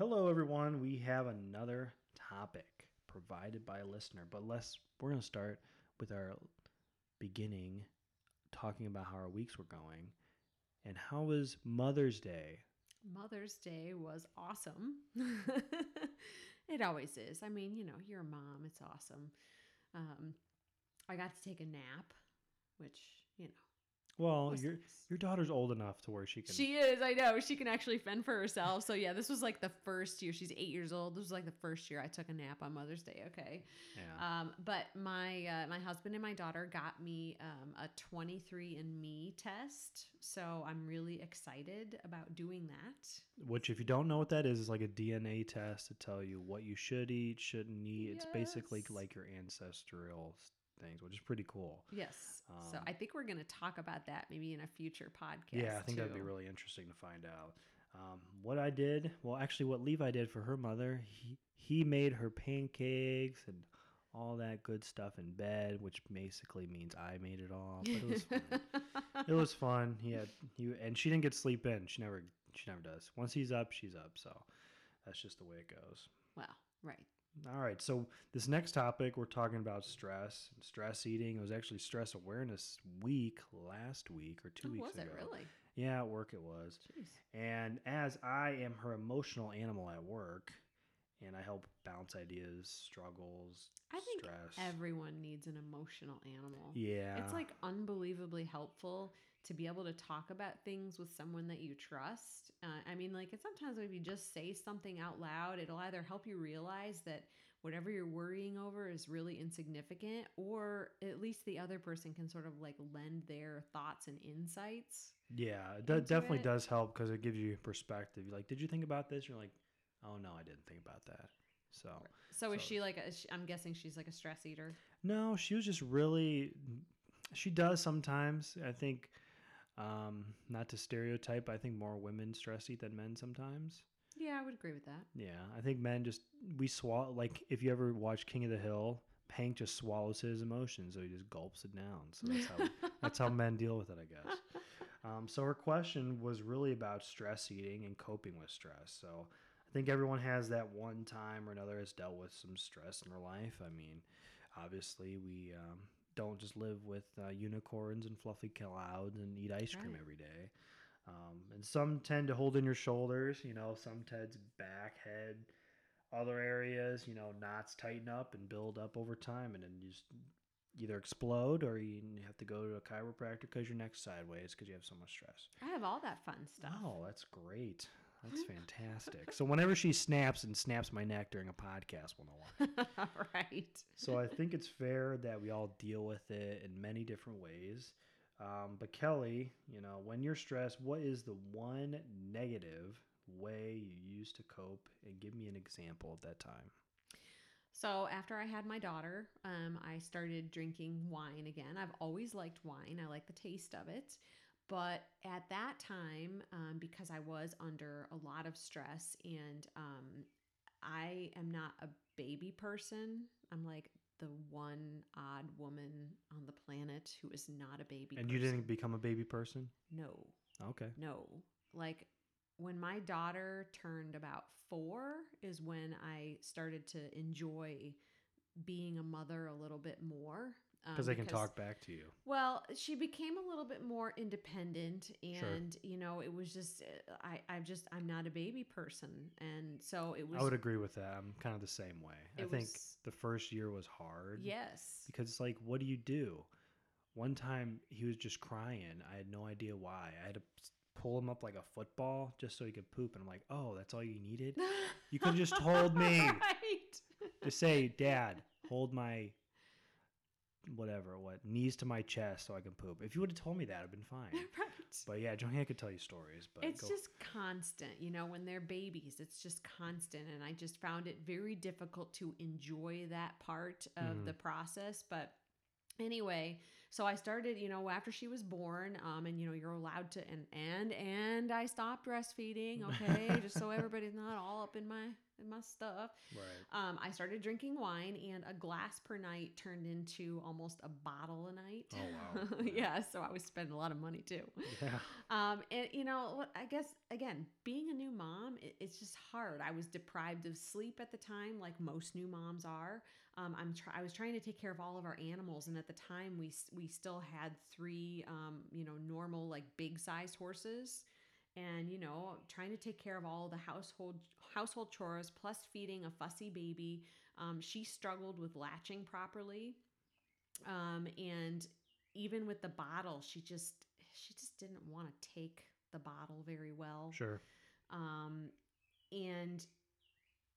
Hello, everyone. We have another topic provided by a listener, but let's we're going to start with our beginning, talking about how our weeks were going, and how was Mother's Day? Mother's Day was awesome. it always is. I mean, you know, you're a mom. It's awesome. Um, I got to take a nap, which you know Well, your your daughter's old enough to where she can. She is, I know. She can actually fend for herself. So yeah, this was like the first year. She's eight years old. This was like the first year I took a nap on Mother's Day. Okay. Yeah. Um, but my uh, my husband and my daughter got me um, a 23andMe test, so I'm really excited about doing that. Which, if you don't know what that is, is like a DNA test to tell you what you should eat, shouldn't eat. It's basically like your ancestral things, which is pretty cool. Yes. so I think we're going to talk about that maybe in a future podcast. Um, Yeah, I think that'd be really interesting to find out. Um, what I did, well, actually, what Levi did for her mother, he he made her pancakes and all that good stuff in bed, which basically means I made it all. But it was fun. it was fun. He had he and she didn't get sleep in. She never she never does. Once he's up, she's up. So that's just the way it goes. Well, right. All right. So this next topic, we're talking about stress and stress eating. It was actually Stress Awareness Week last week or two Oh, weeks was it ago. really? Yeah, at work it was. Jeez. And as I am her emotional animal at work, and I help bounce ideas, struggles, I think stress. everyone needs an emotional animal. Yeah. It's like unbelievably helpful to be able to talk about things with someone that you trust. Uh, I mean, like, it's sometimes if you just say something out loud, it'll either help you realize that whatever you're worrying over is really insignificant, or at least the other person can sort of like lend their thoughts and insights. yeah, it definitely it. does help because it gives you perspective. You're like, did you think about this? You're like, oh no, I didn't think about that. So So, is she like, a, I'm guessing she's like a stress eater. no, she was just really. She does sometimes. I think, um, not to stereotype, I think more women stress eat than men sometimes. Yeah, I would agree with that. Yeah, I think men just we swallow. Like if you ever watch King of the Hill, Hank just swallows his emotions, so he just gulps it down. So that's how that's how men deal with it, I guess. Um, so her question was really about stress eating and coping with stress. So I think everyone has that one time or another has dealt with some stress in their life. I mean, obviously we um, don't just live with uh, unicorns and fluffy clouds and eat ice cream Right. every day. Um, and some tend to hold in your shoulders, you know, some tends back, head, other areas, you know, knots tighten up and build up over time, and then you just either explode or you have to go to a chiropractor because your neck's sideways because you have so much stress. I have all that fun stuff. Oh, that's great. That's fantastic. so whenever she snaps and snaps my neck during a podcast, we'll know why. right. So I think it's fair that we all deal with it in many different ways. Um, but Kelly, you know, when you're stressed, what is the one negative way you use to cope? And give me an example of that time. So after I had my daughter, um, I started drinking wine again. I've always liked wine. I like the taste of it. But at that time, um, because I was under a lot of stress and um, I am not a baby person, I'm like the one odd woman on the planet who is not a baby And person. you didn't become a baby person? No, Okay. no. Like when my daughter turned about four is when I started to enjoy being a mother a little bit more. Um, Because they can talk back to you. Well, she became a little bit more independent, and you know, it was just uh, I. I'm just I'm not a baby person, and so it was. I would agree with that. I'm kind of the same way. I It think was- the first year was hard. yes. Because it's like, what do you do? One time he was just crying. I had no idea why. I had to pull him up like a football just so he could poop. And I'm like, oh, that's all you needed? You could have just told me. Right. Just say, Dad, hold my whatever, what knees to my chest so I can poop. If you would have told me that, I'd been fine. right. But yeah, Johanna could tell you stories. But It's go- just constant, you know, when they're babies, it's just constant. And I just found it very difficult to enjoy that part of Mm-hmm. the process. But anyway, so I started, you know, after she was born, um, and you know, you're allowed to, and and and I stopped breastfeeding, okay, just so everybody's not all up in my in my stuff. Right. Um, I started drinking wine, and a glass per night turned into almost a bottle a night. Oh, wow. yeah, so I was spending a lot of money too. Yeah. Um, and you know, I guess again, being a new mom, it, it's just hard. I was deprived of sleep at the time, like most new moms are. Um, I'm try- I was trying to take care of all of our animals, and at the time, we we still had three, um, you know, normal like big sized horses, and you know, trying to take care of all the household household chores plus feeding a fussy baby. Um, she struggled with latching properly, um, and even with the bottle, she just she just didn't want to take the bottle very well. Sure. Um, and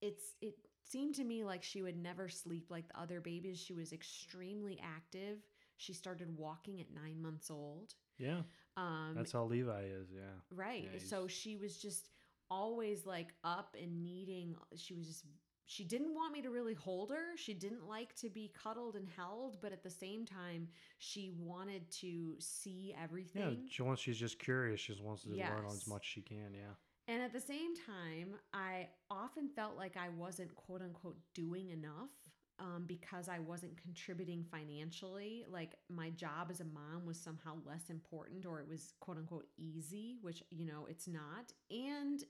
it's it seemed to me like she would never sleep like the other babies. She was extremely active. She started walking at nine months old. Yeah. Um, That's how Levi is. Yeah. right. yeah, so she was just always like up and needing. She was just. She didn't want me to really hold her. She didn't like to be cuddled and held, but at the same time, she wanted to see everything. Yeah. She wants. She's just curious. She just wants to learn as much as she can. Yeah. And at the same time, I often felt like I wasn't quote unquote doing enough um, because I wasn't contributing financially. Like my job as a mom was somehow less important or it was quote unquote easy, which, you know, it's not. And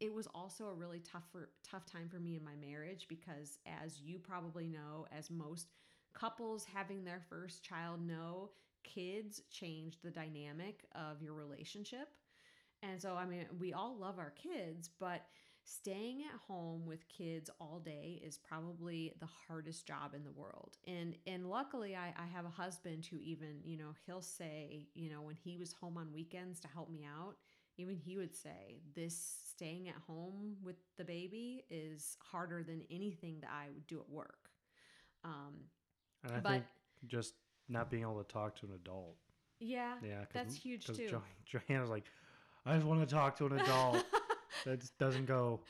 it was also a really tough for, tough time for me in my marriage because as you probably know, as most couples having their first child know, kids change the dynamic of your relationship. And so, I mean, we all love our kids, but staying at home with kids all day is probably the hardest job in the world. And and luckily, I, I have a husband who even, you know, he'll say, you know, when he was home on weekends to help me out, even he would say, this staying at home with the baby is harder than anything that I would do at work. Um, And I But- think just not being able to talk to an adult. yeah, Yeah. That's huge too. jo- Joanna's like, I just want to talk to an adult. that just doesn't go.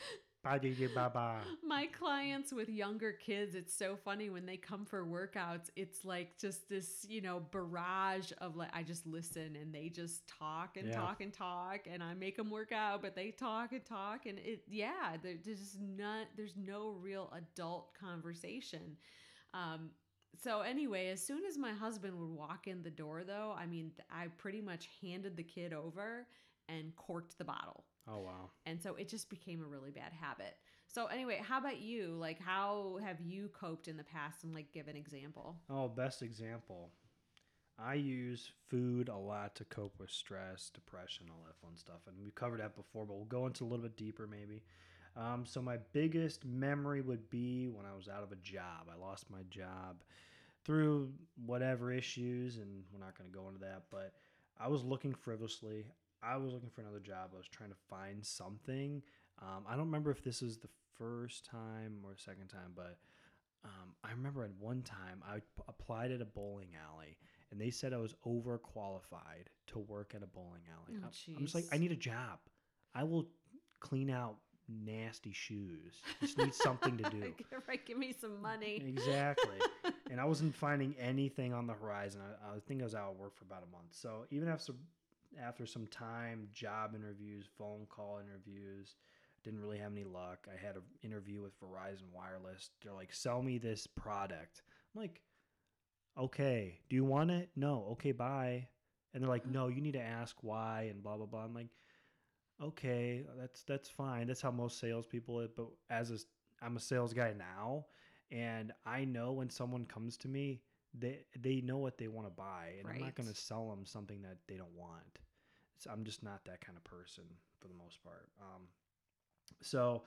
My clients with younger kids, it's so funny when they come for workouts. It's like just this, you know, barrage of like, I just listen and they just talk and Yeah. talk and talk, and I make them work out, but they talk and talk, and it, yeah, there's just not, there's no real adult conversation. Um, so anyway, as soon as my husband would walk in the door, though, I mean, I pretty much handed the kid over and corked the bottle. Oh wow. And so it just became a really bad habit. So anyway, how about you? Like how have you coped in the past and like give an example? Oh, best example. I use food a lot to cope with stress, depression, all that fun stuff. And we covered that before, but we'll go into a little bit deeper maybe. Um, so, my biggest memory would be when I was out of a job. I lost my job through whatever issues, and we're not going to go into that, but I was looking frivolously. I was looking for another job. I was trying to find something. Um, I don't remember if this was the first time or the second time, but um, I remember at one time I applied at a bowling alley, and they said I was overqualified to work at a bowling alley. Oh, I'm, I'm just like. I need a job. I will clean out nasty shoes. Just need something to do. right, give me some money. Exactly. and I wasn't finding anything on the horizon. I, I think I was out of work for about a month. So even after after some time, job interviews, phone call interviews, didn't really have any luck. I had an interview with Verizon Wireless. They're like, "Sell me this product." I'm like, "Okay, do you want it?" No. Okay, bye. And they're like, "No, you need to ask why and blah blah blah." I'm like, "Okay, that's that's fine. That's how most salespeople. Is, but as a, I'm a sales guy now, and I know when someone comes to me, they they know what they want to buy, and I'm not going to sell them something that they don't want. So I'm just not that kind of person for the most part. Um, so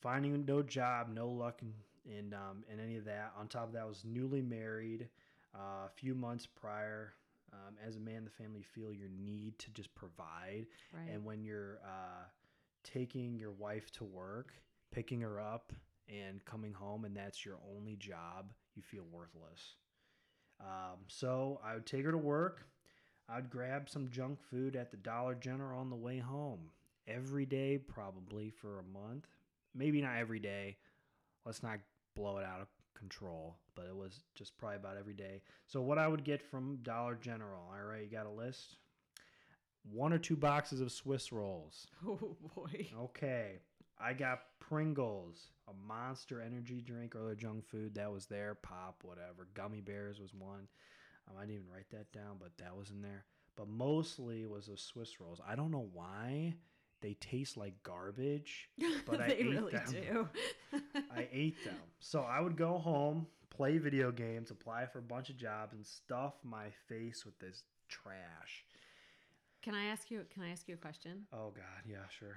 finding no job, no luck in in, um, in any of that. On top of that, I was newly married uh, a few months prior. Um, as a man, the family feel your need to just provide, Right. and when you're uh, taking your wife to work, picking her up, and coming home, and that's your only job, you feel worthless. Um, so I would take her to work. I'd grab some junk food at the Dollar General on the way home every day, probably for a month. Maybe not every day. Let's not blow it out of control, but it was just probably about every day. So what I would get from Dollar General, all right, you got a list? One or two boxes of Swiss rolls. Oh boy. Okay. I got Pringles, a monster energy drink or other junk food that was there, pop, whatever. Gummy bears was one. Um, I didn't even write that down, but that was in there. But mostly was the Swiss rolls. I don't know why they taste like garbage, but I ate really them. do. I ate them. So I would go home, play video games, apply for a bunch of jobs, and stuff my face with this trash. Can I ask you? Can I ask you a question? Oh God, yeah, sure.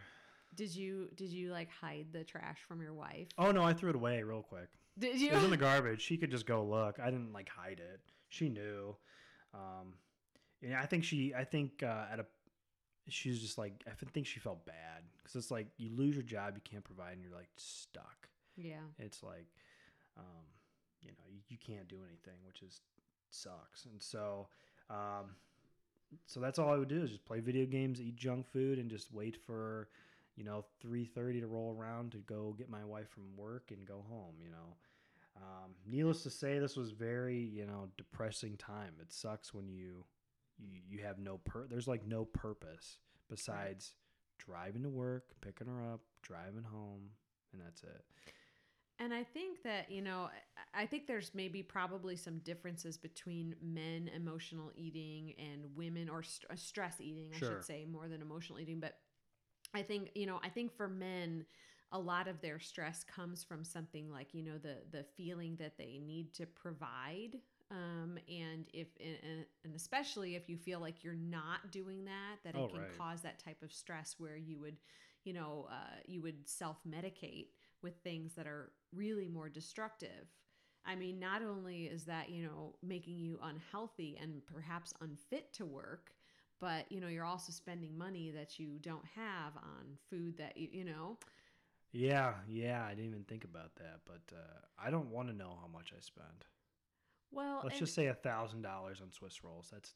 Did you did you like hide the trash from your wife? Oh no, I threw it away real quick. Did you? It was in the garbage. She could just go look. I didn't like hide it. She knew. Um, yeah, I think she. I think uh, at a. She's just like I think she felt bad because it's like you lose your job, you can't provide, and you're like stuck. yeah. It's like, um, you know, you, you can't do anything, which is sucks. And so, um, so that's all I would do is just play video games, eat junk food, and just wait for, you know, three thirty to roll around to go get my wife from work and go home. You know, um, needless to say, this was very you know depressing time. It sucks when you you, you have no per there's like no purpose besides driving to work, picking her up, driving home, and that's it. And I think that, you know, I think there's maybe probably some differences between men emotional eating and women or st- stress eating, I Sure. should say, more than emotional eating. But I think, you know, I think for men, a lot of their stress comes from something like, you know, the the feeling that they need to provide. Um, and if and, and especially if you feel like you're not doing that, that it Oh, can right. cause that type of stress where you would, you know, uh, you would self medicate with things that are really more destructive. I mean, not only is that, you know, making you unhealthy and perhaps unfit to work, but, you know, you're also spending money that you don't have on food that you, you know. Yeah, yeah, I didn't even think about that, but uh, I don't want to know how much I spend. Well, Let's just say a thousand dollars on Swiss rolls. That's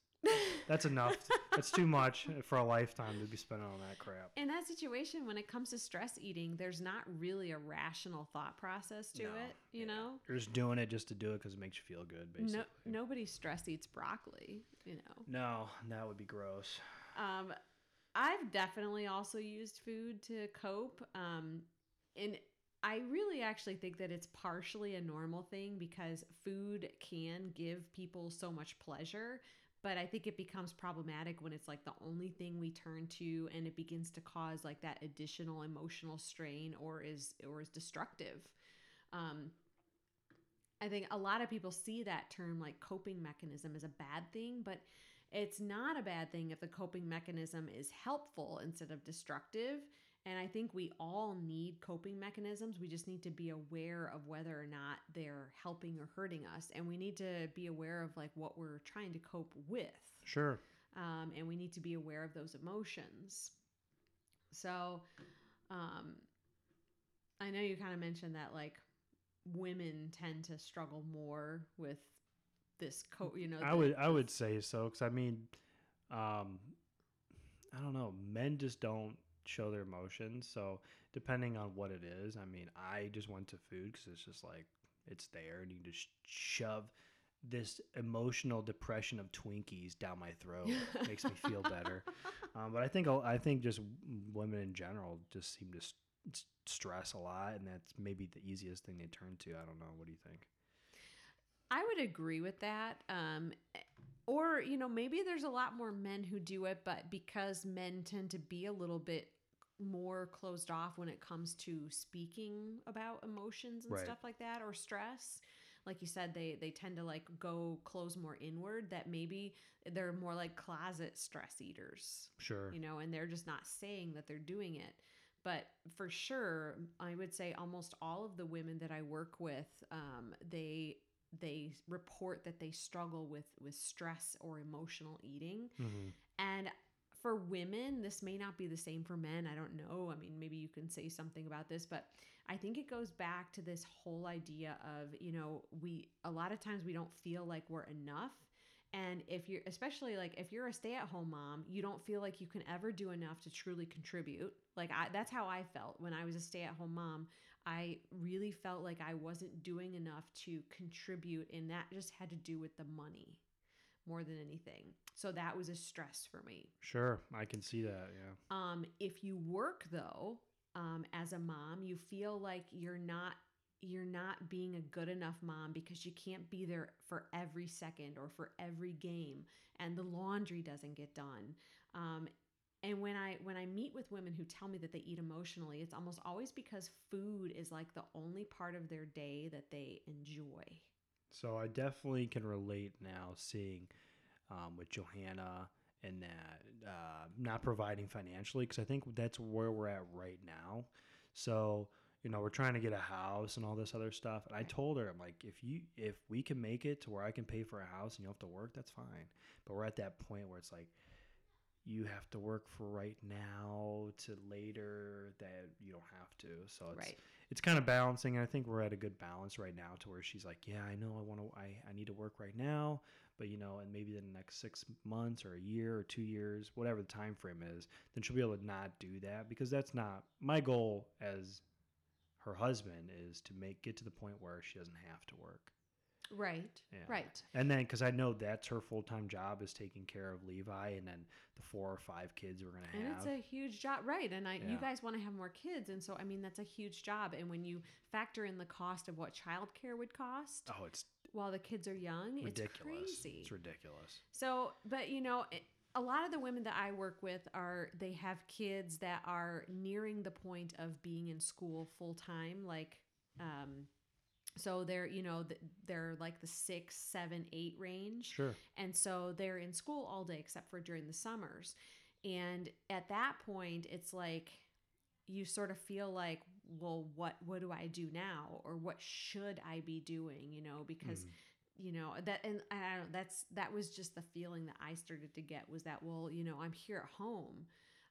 that's enough. that's too much for a lifetime to be spending on that crap. in that situation, when it comes to stress eating, there's not really a rational thought process to No, it, you yeah. know? You're just doing it just to do it because it makes you feel good, basically. No, nobody stress eats broccoli, you know? No, that would be gross. Um, I've definitely also used food to cope. Um, and I really actually think that it's partially a normal thing because food can give people so much pleasure. But I think it becomes problematic when it's like the only thing we turn to and it begins to cause like that additional emotional strain or is or is destructive. Um, I think a lot of people see that term like coping mechanism as a bad thing, but it's not a bad thing if the coping mechanism is helpful instead of destructive. And I think we all need coping mechanisms. We just need to be aware of whether or not they're helping or hurting us. And we need to be aware of like what we're trying to cope with. Sure. Um, and we need to be aware of those emotions. So, um, I know you kind of mentioned that like women tend to struggle more with this co you know I would I would say so because I mean, um, I don't know. Men just don't show their emotions. So depending on what it is, I mean, I just went to food because it's just like it's there, and you just shove this emotional depression of Twinkies down my throat. makes me feel better. Um, but I think I think just women in general just seem to s- s- stress a lot, and that's maybe the easiest thing they turn to. I don't know. What do you think? I would agree with that. Um, or, you know, maybe there's a lot more men who do it, but because men tend to be a little bit more closed off when it comes to speaking about emotions and Right. stuff like that or stress like you said they they tend to like go close more inward that maybe they're more like closet stress eaters Sure. you know, and they're just not saying that they're doing it. But for sure, I would say almost all of the women that I work with, um, they they report that they struggle with with stress or emotional eating. hmm And for women, this may not be the same for men. I don't know. I mean, maybe you can say something about this, but I think it goes back to this whole idea of, you know, we a lot of times we don't feel like we're enough. And if you're, especially like if you're a stay at home mom, you don't feel like you can ever do enough to truly contribute. Like, I, that's how I felt when I was a stay at home mom. I really felt like I wasn't doing enough to contribute, and that just had to do with the money more than anything. So that was a stress for me. Sure, I can see that. Yeah. Um, if you work though, um, as a mom, you feel like you're not you're not being a good enough mom because you can't be there for every second or for every game, and the laundry doesn't get done. Um, and when I when I meet with women who tell me that they eat emotionally, it's almost always because food is like the only part of their day that they enjoy. So I definitely can relate now seeing um, with Johanna and that uh, not providing financially because I think that's where we're at right now. So you know we're trying to get a house and all this other stuff, and I told her I'm like if you if we can make it to where I can pay for a house and you don't have to work, that's fine. But we're at that point where it's like you have to work for right now to later that you don't have to. So it's Right. it's kind of balancing. I think we're at a good balance right now to where she's like, yeah, I know I want to, I, I need to work right now, but you know, and maybe in the next six months or a year or two years, whatever the time frame is, then she'll be able to not do that because that's not my goal as her husband is to make get to the point where she doesn't have to work. Right. Yeah. Right. And then, because I know that's her full time job is taking care of Levi, and then the four or five kids we're gonna have. And have. it's a huge job, right? And I, you guys want to have more kids, and so I mean that's a huge job. And when you factor in the cost of what childcare would cost oh, it's while the kids are young, ridiculous. it's crazy. It's ridiculous. So, but you know, it- a lot of the women that I work with are they have kids that are nearing the point of being in school full time, like. Um, so they're you know they're like the six seven eight range Sure. and so they're in school all day except for during the summers and at that point it's like you sort of feel like well what what do i do now or what should i be doing you know because Mhm. you know that and i don't know that's that was just the feeling that i started to get was that well you know i'm here at home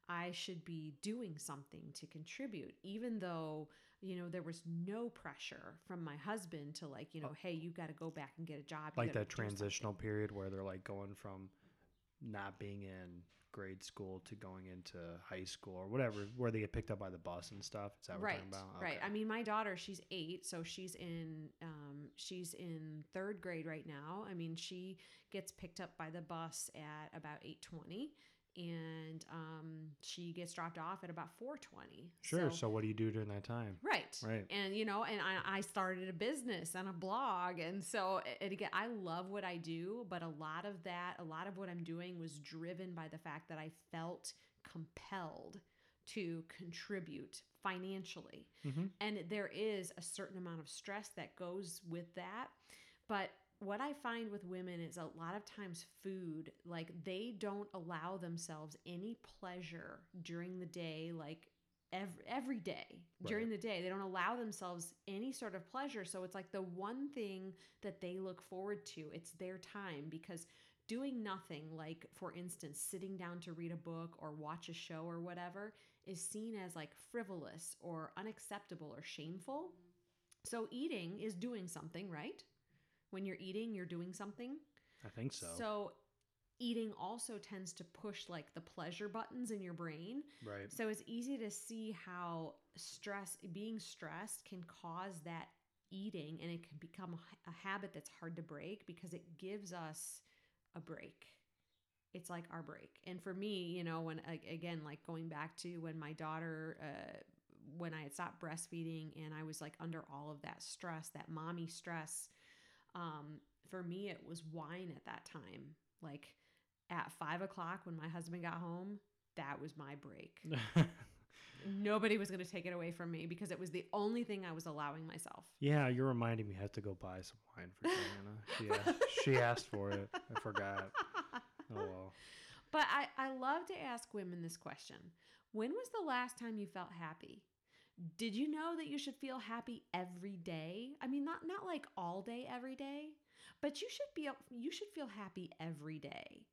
i should be doing something to contribute even though you know there was no pressure from my husband to like you know hey you got to go back and get a job you like that do something." transitional period where they're like going from not being in grade school to going into high school or whatever, where they get picked up by the bus and stuff. Is that what we're right talking about? right i mean my daughter she's eight so she's in um, she's in third grade right now i mean she gets picked up by the bus at about 8.20 and um, she gets dropped off at about 4.20 Sure. So, what do you do during that time? Right. Right. And you know, and I, I started a business and a blog. And so again, I love what I do, but a lot of that, a lot of what I'm doing was driven by the fact that I felt compelled to contribute financially. Mm-hmm. And there is a certain amount of stress that goes with that. But what I find with women is a lot of times food, like they don't allow themselves any pleasure during the day, like every, every day during the day. They don't allow themselves any sort of pleasure. So it's like the one thing that they look forward to, it's their time because doing nothing, like for instance, sitting down to read a book or watch a show or whatever, is seen as like frivolous or unacceptable or shameful. So eating is doing something, right? When you're eating, you're doing something. I think so. So eating also tends to push like the pleasure buttons in your brain. right. So it's easy to see how stress, being stressed, can cause that eating and it can become a habit that's hard to break because it gives us a break. It's like our break. And for me, you know, when again, like going back to when my daughter, uh, when I had stopped breastfeeding and I was like under all of that stress, that mommy stress, um, for me, it was wine at that time. Like at five o'clock when my husband got home, that was my break. Nobody was going to take it away from me because it was the only thing I was allowing myself. yeah, you're reminding me. I have to go buy some wine for Diana. She asked, she asked for it. I forgot. Oh well. But I, I love to ask women this question When was the last time you felt happy? Did you know that you should feel happy every day? I mean, not not like all day every day, but you should be you should feel happy every day.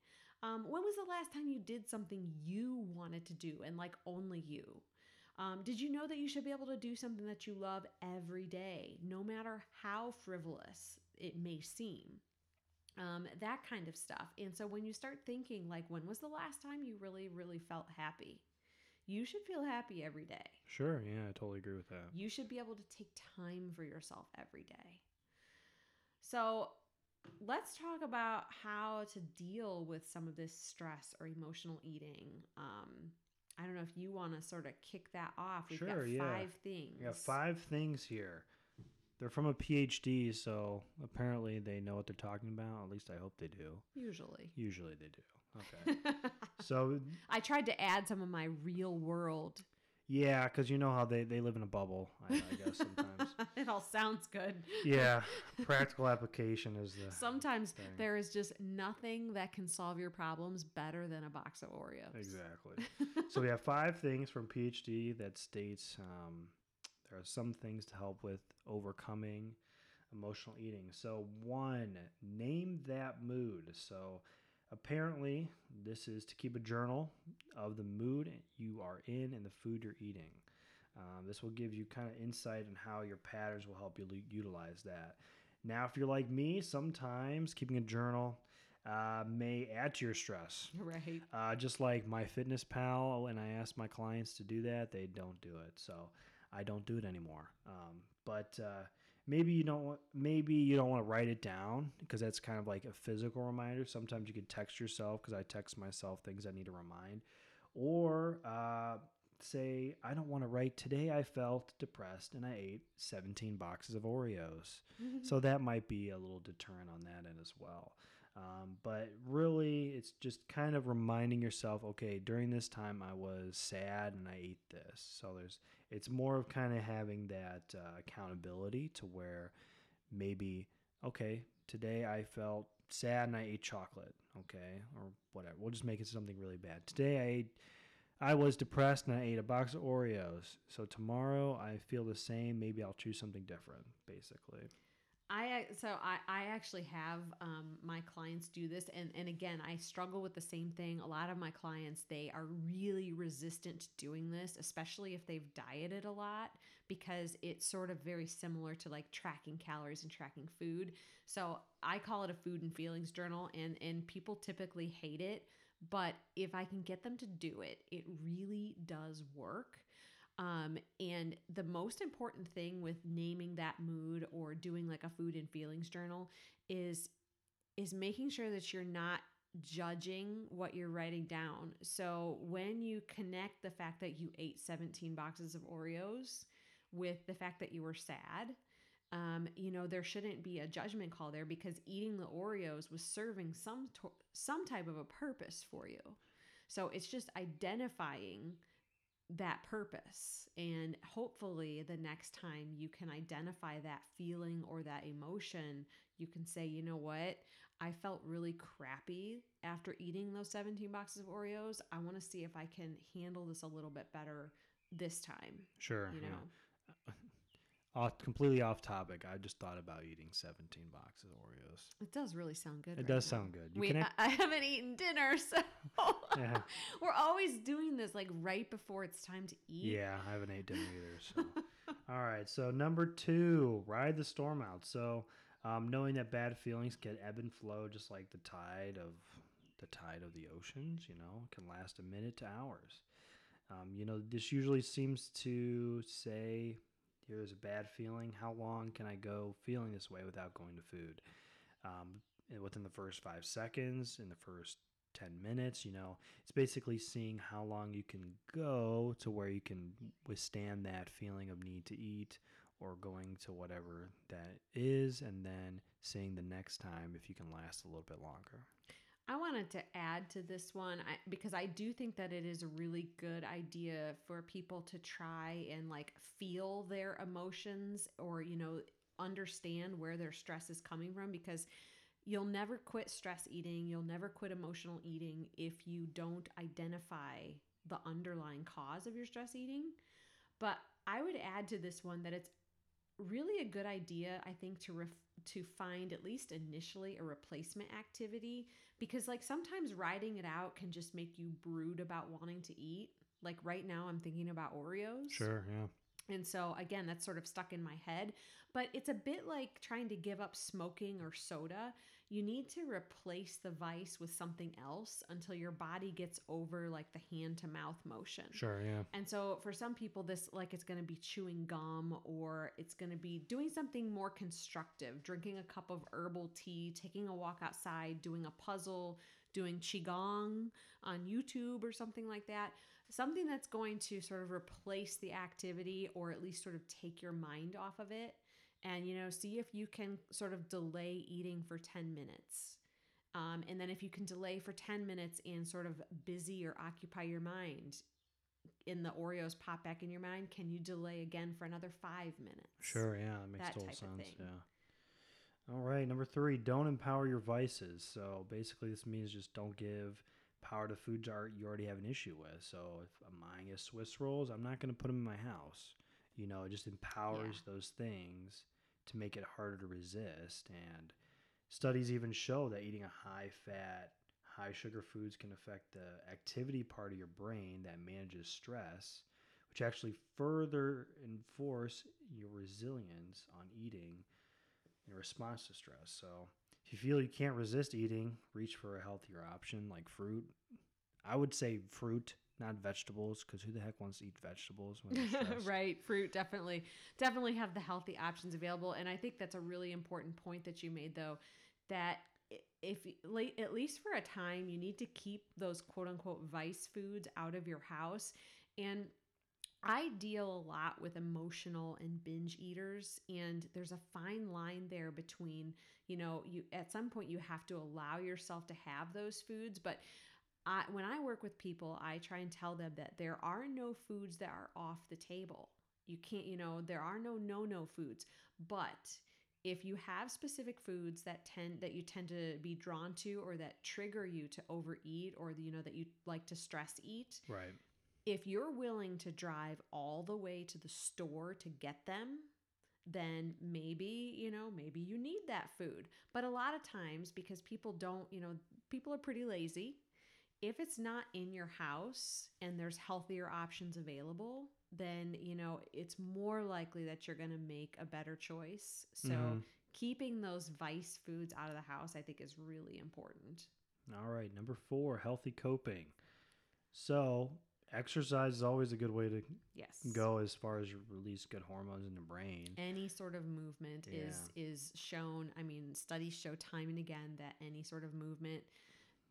Um, when was the last time you did something you wanted to do and like only you? Um, did you know that you should be able to do something that you love every day, no matter how frivolous it may seem? um, that kind of stuff. And so when you start thinking, like, when was the last time you really, really felt happy? You should feel happy every day. Sure. Yeah, I totally agree with that. You should be able to take time for yourself every day. So, let's talk about how to deal with some of this stress or emotional eating. Um, I don't know if you want to sort of kick that off. We've Sure, got yeah. five things. We got five things here. They're from a PhD, so apparently they know what they're talking about. At least I hope they do. Usually. Usually they do. Okay. so I tried to add some of my real world. yeah, because you know how they, they live in a bubble. I, I guess sometimes. it all sounds good. yeah, practical application is the Sometimes thing. there is just nothing that can solve your problems better than a box of Oreos. exactly. so we have five things from PhD that states um, there are some things to help with overcoming emotional eating. So one, name that mood. So apparently this is to keep a journal of the mood you are in and the food you're eating. Um, this will give you kind of insight on how your patterns will help you utilize that. Now, if you're like me, sometimes keeping a journal uh, may add to your stress. Right. Uh, just like MyFitnessPal, when I ask my clients to do that, they don't do it. So I don't do it anymore. Um, but uh, maybe you don't. Want, maybe you don't want to write it down because that's kind of like a physical reminder. Sometimes you can text yourself because I text myself things I need to remind, or uh, say I don't want to write today. I felt depressed and I ate 17 boxes of Oreos. So that might be a little deterrent on that end as well. Um, but really, it's just kind of reminding yourself, okay, during this time I was sad and I ate this. So there's, it's more of kind of having that uh, accountability to where maybe, okay, today I felt sad and I ate chocolate, okay, or whatever. We'll just make it something really bad. Today I ate, I was depressed and I ate a box of Oreos. So tomorrow I feel the same. Maybe I'll choose something different, basically. I so I, I actually have um, my clients do this and, and again I struggle with the same thing. A lot of my clients they are really resistant to doing this, especially if they've dieted a lot because it's sort of very similar to like tracking calories and tracking food. So I call it a food and feelings journal and and people typically hate it, but if I can get them to do it, it really does work. Um, and the most important thing with naming that mood or doing like a food and feelings journal is is making sure that you're not judging what you're writing down. So when you connect the fact that you ate 17 boxes of Oreos with the fact that you were sad, um, you know there shouldn't be a judgment call there because eating the Oreos was serving some to- some type of a purpose for you. So it's just identifying that purpose. And hopefully, the next time you can identify that feeling or that emotion, you can say, you know what? I felt really crappy after eating those 17 boxes of Oreos. I want to see if I can handle this a little bit better this time. Sure. You yeah. Uh, Off, completely off topic. I just thought about eating 17 boxes of Oreos. it does really sound good. It right does now. sound good. You We, can I, I haven't eaten dinner, so Yeah. we're always doing this like right before it's time to eat. yeah, I haven't ate dinner either. So, all right. So number two, ride the storm out. So, um, knowing that bad feelings can ebb and flow, just like the tide of the tide of the oceans. You know, can last a minute to hours. Um, you know, this usually seems to say, "Here's a bad feeling. How long can I go feeling this way without going to food?" Um, within the first five seconds, in the first 10 minutes, you know, it's basically seeing how long you can go to where you can withstand that feeling of need to eat or going to whatever that is, and then seeing the next time if you can last a little bit longer. I wanted to add to this one I, because I do think that it is a really good idea for people to try and like feel their emotions or, you know, understand where their stress is coming from because you'll never quit stress eating, you'll never quit emotional eating if you don't identify the underlying cause of your stress eating. But I would add to this one that it's really a good idea I think to ref- to find at least initially a replacement activity because like sometimes riding it out can just make you brood about wanting to eat. Like right now I'm thinking about Oreos. Sure, yeah. And so, again, that's sort of stuck in my head. But it's a bit like trying to give up smoking or soda. You need to replace the vice with something else until your body gets over like the hand to mouth motion. Sure, yeah. And so, for some people, this like it's going to be chewing gum or it's going to be doing something more constructive, drinking a cup of herbal tea, taking a walk outside, doing a puzzle, doing Qigong on YouTube or something like that something that's going to sort of replace the activity or at least sort of take your mind off of it and you know see if you can sort of delay eating for 10 minutes um, and then if you can delay for 10 minutes and sort of busy or occupy your mind in the oreos pop back in your mind can you delay again for another five minutes Sure, yeah, that makes That total sense. Yeah. All right, number three, don't empower your vices. So basically, this means just don't give power to foods are you already have an issue with. So if I'm buying a Swiss rolls, I'm not going to put them in my house. You know, it just empowers those things to make it harder to resist. And studies even show that eating a high fat, high sugar foods can affect the activity part of your brain that manages stress, which actually further enforce your resilience on eating in response to stress. So if you feel you can't resist eating, reach for a healthier option like fruit. I would say fruit, not vegetables, because who the heck wants to eat vegetables right fruit definitely definitely have the healthy options available and i think that's a really important point that you made though that if at least for a time you need to keep those quote unquote vice foods out of your house and I deal a lot with emotional and binge eaters and there's a fine line there between, you know, you at some point you have to allow yourself to have those foods, but I, when I work with people, I try and tell them that there are no foods that are off the table. You can't, you know, there are no no no foods. But if you have specific foods that tend that you tend to be drawn to or that trigger you to overeat or you know that you like to stress eat, Right. if you're willing to drive all the way to the store to get them, then maybe, you know, maybe you need that food. But a lot of times, because people don't, you know, people are pretty lazy, if it's not in your house and there's healthier options available, then, you know, it's more likely that you're going to make a better choice. So, Mhm. keeping those vice foods out of the house, I think, is really important. All right. Number four, healthy coping. So exercise is always a good way to Yes. go as far as release good hormones in the brain. any sort of movement is is shown i mean studies show time and again that any sort of movement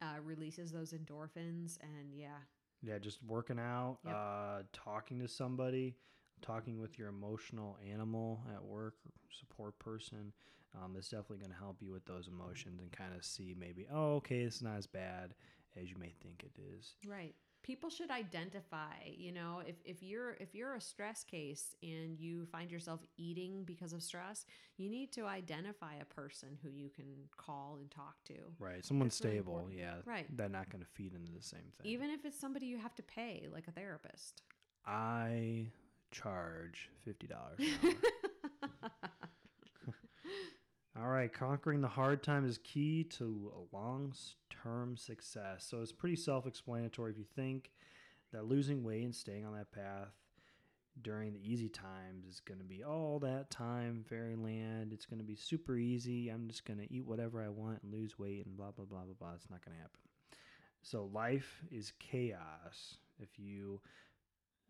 uh, releases those endorphins and yeah Yeah, just working out, Yep. uh, talking to somebody, talking with your emotional animal at work, support person. Um, is definitely going to help you with those emotions and kind of see maybe, oh, okay, it's not as bad as you may think it is. right people should identify you know if, if you're if you're a stress case and you find yourself eating because of stress you need to identify a person who you can call and talk to Right. Someone That's stable. important. Yeah. Right. They're not going to feed into the same thing. even if it's somebody you have to pay like a therapist I charge $50 an hour. All right, conquering the hard time is key to a long-term success. So it's pretty self-explanatory if you think that losing weight and staying on that path during the easy times is going to be all that time fairyland. It's going to be super easy. I'm just going to eat whatever I want and lose weight and blah blah blah blah blah. It's not going to happen. So life is chaos. If you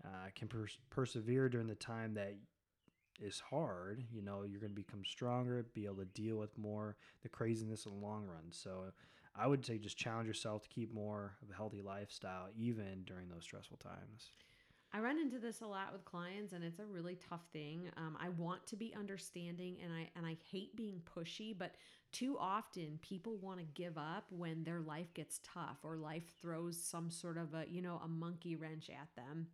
uh, can pers- persevere during the time that is hard, you know, you're going to become stronger, be able to deal with more the craziness in the long run. So I would say just challenge yourself to keep more of a healthy lifestyle even during those stressful times. I run into this a lot with clients, and it's a really tough thing. Um, I want to be understanding, and I and I hate being pushy, but too often people want to give up when their life gets tough or life throws some sort of a you know a monkey wrench at them.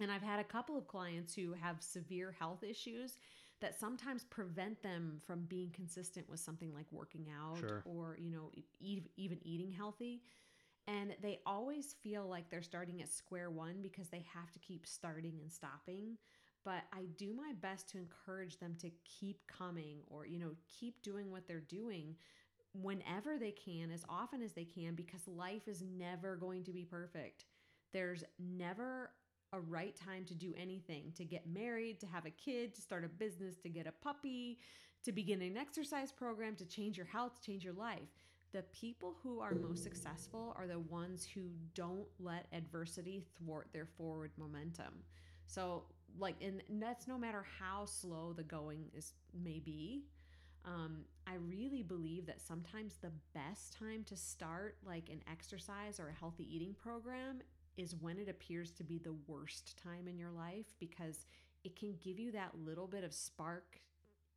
And I've had a couple of clients who have severe health issues that sometimes prevent them from being consistent with something like working out Sure. or you know e- even eating healthy. And they always feel like they're starting at square one because they have to keep starting and stopping. But i do my best to encourage them to keep coming or you know keep doing what they're doing whenever they can as often as they can because life is never going to be perfect. There's never a right time to do anything to get married, to have a kid, to start a business, to get a puppy, to begin an exercise program, to change your health, change your life. The people who are most successful are the ones who don't let adversity thwart their forward momentum. So, like, and that's no matter how slow the going is may be. Um, I really believe that sometimes the best time to start like an exercise or a healthy eating program is when it appears to be the worst time in your life because it can give you that little bit of spark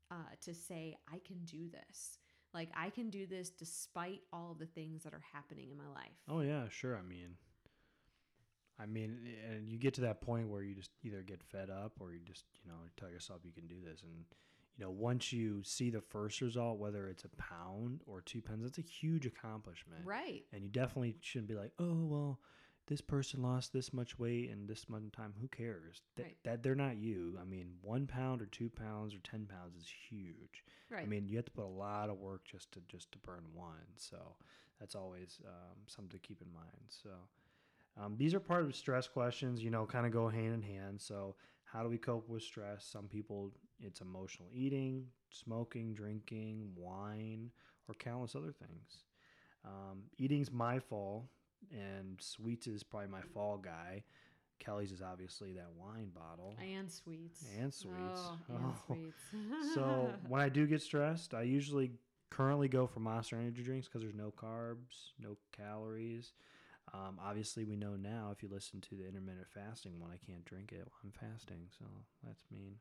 uh, to say, I can do this. Like, I can do this despite all of the things that are happening in my life. Oh yeah, sure. I mean, I mean, and you get to that point where you just either get fed up or you just you know tell yourself you can do this, and you know once you see the first result, whether it's a pound or two pounds, that's a huge accomplishment. Right. And you definitely shouldn't be like, oh well, this person lost this much weight in this much time. Who cares? That, Right. that they're not you. I mean, one pound or two pounds or ten pounds is huge. Right. I mean, you have to put a lot of work just to just to burn one. So that's always um, something to keep in mind. So um, these are part of stress questions. You know, kind of go hand in hand. So how do we cope with stress? Some people it's emotional eating, smoking, drinking, wine, or countless other things. Um, eating's my fall, and sweets is probably my fall guy. Kelly's is obviously that wine bottle. and sweets. And sweets. Oh, and Oh. sweets. So when I do get stressed, I usually currently go for Monster Energy drinks because there's no carbs, no calories. Um, obviously, we know now if you listen to the intermittent fasting one, I can't drink it while I'm fasting, so that's mean.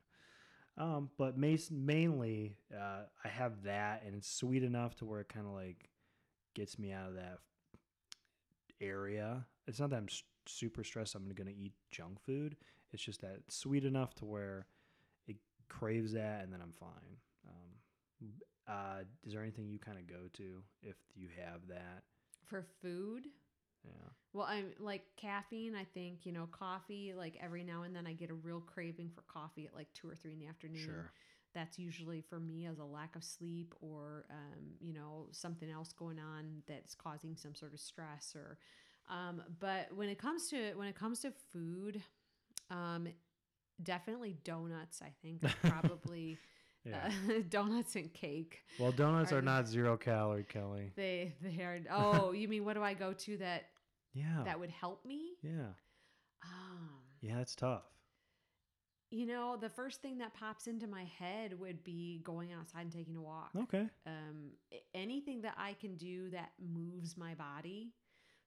Um, but mainly, uh, I have that, and it's sweet enough to where it kind of like gets me out of that area. It's not that I'm super stressed. I'm going to eat junk food. It's just that it's sweet enough to where it craves that, and then I'm fine. Um, uh, is there anything you kind of go to if you have that? For food, Yeah. Well, I'm like caffeine. I think you know coffee. Like every now and then, I get a real craving for coffee at like two or three in the afternoon. Sure. That's usually for me as a lack of sleep or um, you know something else going on that's causing some sort of stress or. Um, but when it comes to when it comes to food, um, definitely donuts. I think probably Yeah. uh, donuts and cake. well, donuts are are not zero calorie, Kelly. They they are. Oh, you mean what do I go to that Yeah. that would help me? yeah. Um, Yeah, it's tough. You know, the first thing that pops into my head would be going outside and taking a walk. Okay. Um, anything that I can do that moves my body.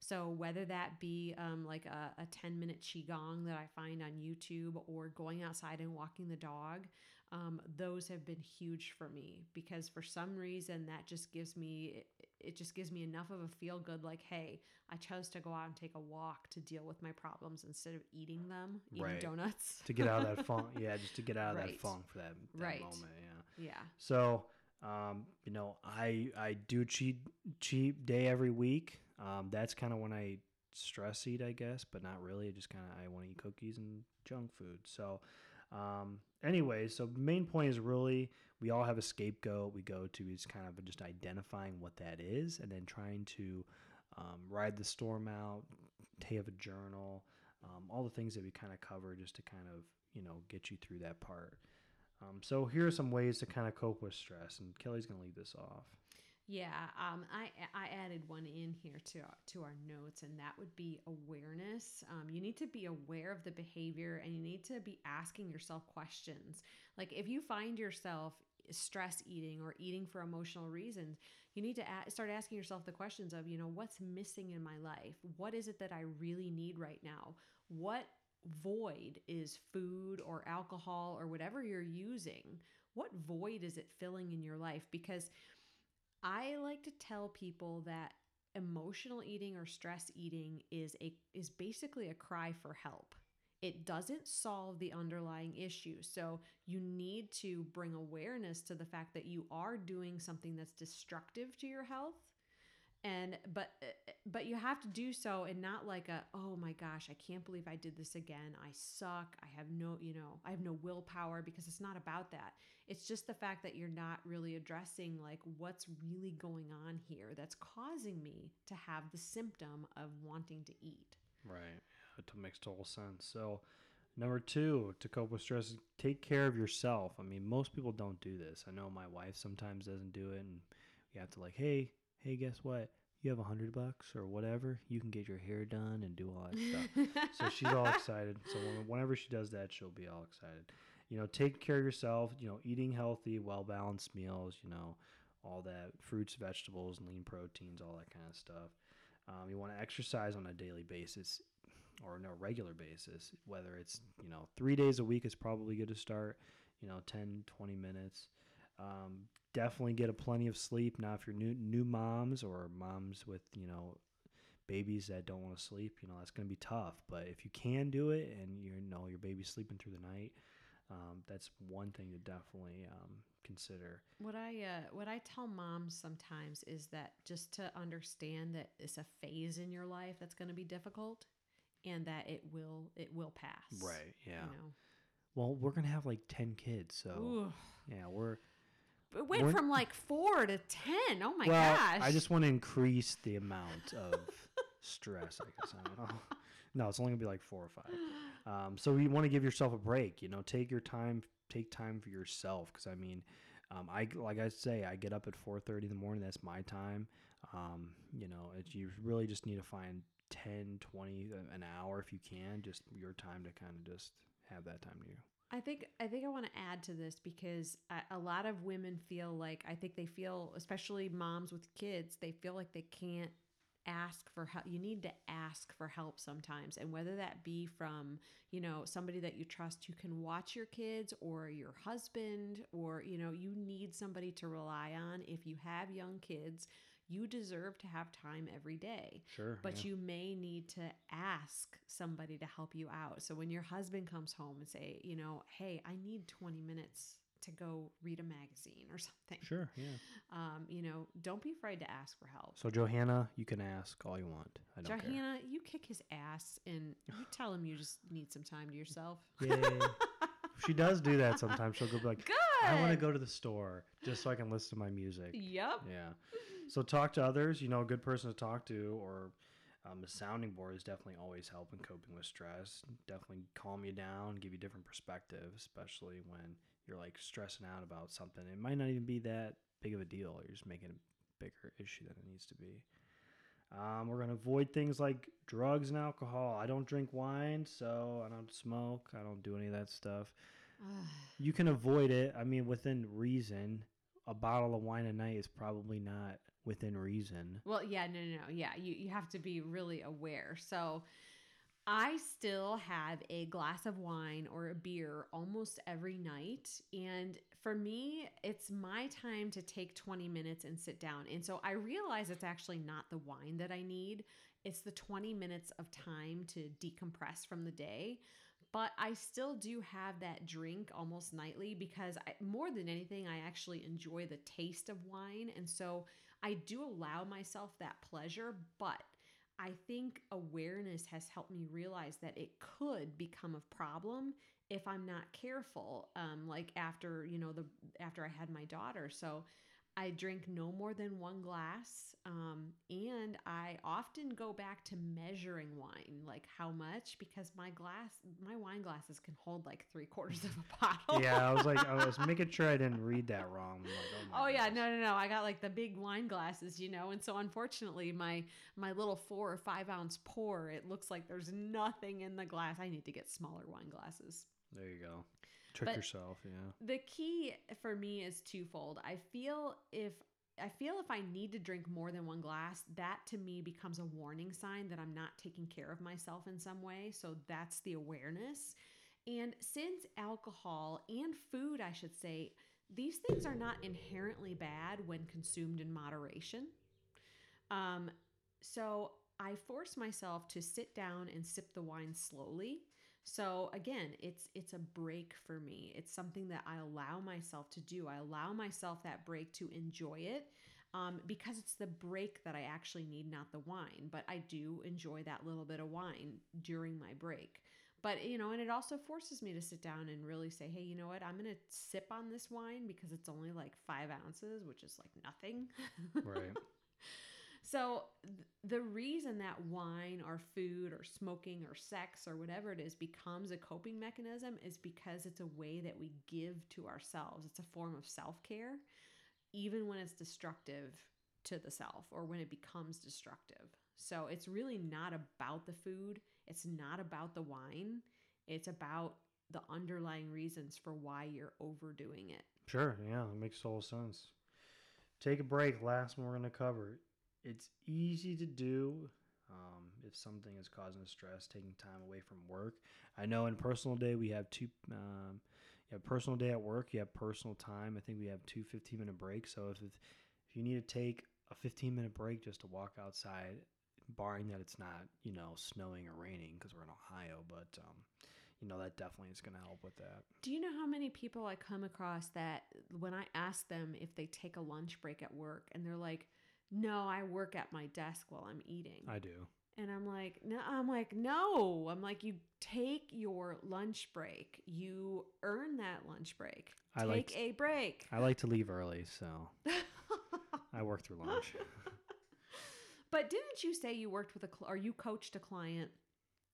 So whether that be um, like a, a 10 minute qigong that I find on YouTube or going outside and walking the dog, um, those have been huge for me because for some reason that just gives me it, it just gives me enough of a feel good like hey i chose to go out and take a walk to deal with my problems instead of eating them eating Right. donuts To get out of that funk. Yeah, just to get out of that funk for that, that Right. moment. Yeah. yeah So, um, you know, I I do cheat cheat day every week. Um, that's kind of when I stress eat, I guess, but not really. I just kind of I want to eat cookies and junk food. So, um, anyway, so main point is really we all have a scapegoat we go to. Is kind of just identifying what that is, and then trying to um, ride the storm out. Have a journal, um, all the things that we kind of cover, just to kind of you know get you through that part. Um, so here are some ways to kind of cope with stress, and Kelly's gonna leave this off. Yeah, um, I I added one in here to to our notes, and that would be awareness. You need to be aware of the behavior, and you need to be asking yourself questions. Like if you find yourself stress eating or eating for emotional reasons, you need to a- start asking yourself the questions of, you know, what's missing in my life? What is it that I really need right now? What void is food or alcohol or whatever you're using? What void is it filling in your life? Because I like to tell people that emotional eating or stress eating is a is basically a cry for help. It doesn't solve the underlying issue. So you need to bring awareness to the fact that you are doing something that's destructive to your health. And but but you have to do so and not like a oh my gosh, I can't believe I did this again. I suck. I have no, you know, I have no willpower because it's not about that. It's just the fact that you're not really addressing like what's really going on here that's causing me to have the symptom of wanting to eat. Right. it makes total sense. So, number two, to cope with stress, take care of yourself. I mean, most people don't do this. I know my wife sometimes doesn't do it, and you have to like, hey, hey, guess what? You have a hundred bucks or whatever. You can get your hair done and do all that stuff. so she's all excited. So whenever she does that, she'll be all excited. You know, take care of yourself. You know, eating healthy, well balanced meals. You know, all that fruits, vegetables, lean proteins, all that kind of stuff. Um, you want to exercise on a daily basis or on a regular basis, whether it's, you know, three days a week is probably good to start, you know, 10, 20 minutes. Um, definitely get a plenty of sleep. Now, if you're new, new moms or moms with, you know, babies that don't want to sleep, you know, that's going to be tough. But if you can do it and you know your baby's sleeping through the night, um, that's one thing to definitely um, consider. What I uh, what I tell moms sometimes is that just to understand that it's a phase in your life that's going to be difficult, and that it will it will pass. Right. Yeah. You know. Well, we're gonna have like ten kids, so Ooh. yeah, we're. It went from like four to ten. Oh my well, gosh! I just want to increase the amount of stress. I guess I don't know. No, it's only gonna be like four or five. Um, so you want to give yourself a break. You know, take your time. Take time for yourself. Because I mean, um, I like I say, I get up at four thirty in the morning. That's my time. Um, you know, it, you really just need to find 10, 20, uh, an hour if you can. Just your time to kind of just have that time to you. I think I think I want to add to this because a, lot of women feel like I think they feel, especially moms with kids, they feel like they can't ask for help. You need to ask for help sometimes, and whether that be from you know somebody that you trust who can watch your kids, or your husband, or you know you need somebody to rely on. If you have young kids, you deserve to have time every day Sure. but yeah. you may need to ask somebody to help you out. So when your husband comes home and say, you know, hey, I need 20 minutes to go read a magazine or something. Sure. Yeah. Um, you know, don't be afraid to ask for help. So Johanna, you can ask all you want. I don't care. Johanna, you kick his ass and you tell him you just need some time to yourself. Yay. she does do that sometimes. She'll go be like, Good. I want to go to the store just so I can listen to my music. Yep. Yeah. So talk to others. You know, a good person to talk to or um, a sounding board is definitely always help in coping with stress. Definitely calm you down, give you different perspective, especially when you're like stressing out about something. It might not even be that big of a deal. You're just making a bigger issue than it needs to be. Um, we're going to avoid things like drugs and alcohol. I don't drink wine, so I don't smoke. I don't do any of that stuff. You can avoid it. I mean, within reason. A bottle of wine a night is probably not within reason. Well, yeah, no, no, no. Yeah, you, you have to be really aware. So I still have a glass of wine or a beer almost every night. And for me, it's my time to take 20 minutes and sit down. And so I realize it's actually not the wine that I need, it's the 20 minutes of time to decompress from the day. But I still do have that drink almost nightly because I, more than anything, I actually enjoy the taste of wine. And so I do allow myself that pleasure, but I think awareness has helped me realize that it could become a problem if I'm not careful. Um, like after you know the after I had my daughter, so I drink no more than one glass, um, and I often go back to measuring wine, like how much, because my glass, my wine glasses can hold like three quarters of a bottle. yeah, I was like, I was making sure I didn't read that wrong. Like, oh, Oh yeah, no, no, no. I got like the big wine glasses, you know, and so unfortunately, my my little four or five ounce pour, it looks like there's nothing in the glass. I need to get smaller wine glasses. There you go. Trick But- yourself. Yeah. The key for me is twofold. I feel if I feel if I need to drink more than one glass, that to me becomes a warning sign that I'm not taking care of myself in some way. So that's the awareness. And since alcohol and food, I should say, these things are not inherently bad when consumed in moderation. Um, so I force myself to sit down and sip the wine slowly. So again, it's it's a break for me. It's something that I allow myself to do. I allow myself that break to enjoy it um, because it's the break that I actually need, not the wine. But I do enjoy that little bit of wine during my break. But you know, and it also forces me to sit down and really say, hey, you know what? I'm gonna sip on this wine because it's only like five ounces, which is like nothing. Right. So th- the reason that wine or food or smoking or sex or whatever it is becomes a coping mechanism is because it's a way that we give to ourselves. It's a form of self-care even when it's destructive to the self or when it becomes destructive. So it's really not about the food, it's not about the wine. It's about the underlying reasons for why you're overdoing it. Sure, yeah, it makes total sense. Take a break. Last one we're going to cover. It's easy to do um, if something is causing stress, taking time away from work. I know in personal day we have two. Um, you have personal day at work. You have personal time. I think we have two 15 minute breaks. So if if you need to take a 15 minute break just to walk outside, barring that it's not you know snowing or raining because we're in Ohio, but um, you know that definitely is going to help with that. Do you know how many people I come across that when I ask them if they take a lunch break at work and they're like, "No, I work at my desk while I'm eating." I do. And I'm like, "No, I'm like, no." I'm like, "You take your lunch break. You earn that lunch break. I take like a break." I like to leave early, so I work through lunch. but didn't you say you worked with a cl- or you coached a client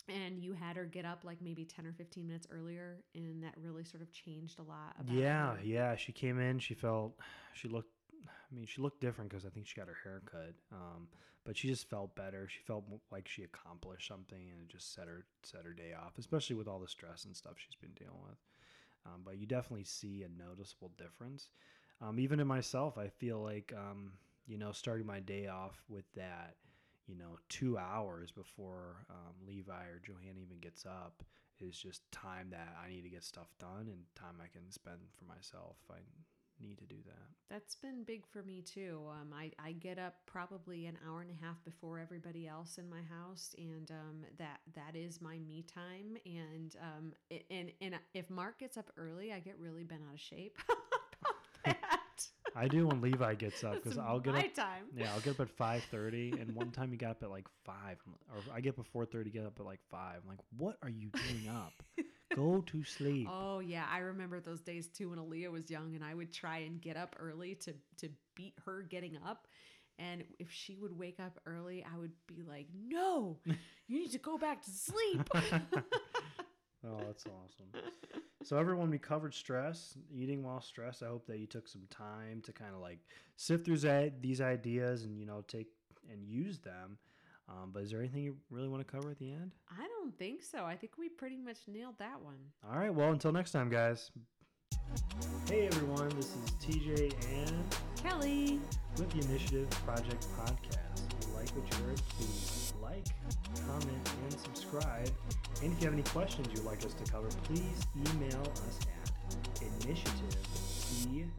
and you had her get up like maybe 10 or 15 minutes earlier and that really sort of changed a lot about yeah, her? yeah. She came in. She felt. She looked. I mean, she looked different because I think she got her hair cut. Um, but she just felt better. She felt like she accomplished something, and it just set her set her day off. Especially with all the stress and stuff she's been dealing with. Um, but you definitely see a noticeable difference. Um, even in myself, I feel like um, you know starting my day off with that. You know, two hours before um, Levi or Johanna even gets up is just time that I need to get stuff done and time I can spend for myself. I need to do that. That's been big for me too. Um, I, I get up probably an hour and a half before everybody else in my house, and um, that that is my me time. And um, it, and and if Mark gets up early, I get really bent out of shape. I do when Levi gets up because I'll get my up. time. Yeah, I'll get up at five thirty, and one time he got up at like five, or I get up at four thirty, get up at like five. I'm like, what are you doing up? Go to sleep. Oh yeah, I remember those days too when Aaliyah was young, and I would try and get up early to to beat her getting up. And if she would wake up early, I would be like, "No, you need to go back to sleep." Oh, that's awesome. So everyone, we covered stress, eating while stressed. I hope that you took some time to kind of like sift through these ideas and you know take and use them. Um, but is there anything you really want to cover at the end? I don't think so. I think we pretty much nailed that one. All right. Well, until next time, guys. Hey everyone, this is TJ and Kelly. with the Initiative Project Podcast. If you like what you heard, please like, comment, and subscribe. And if you have any questions you'd like us to cover, please email us at initiative podcast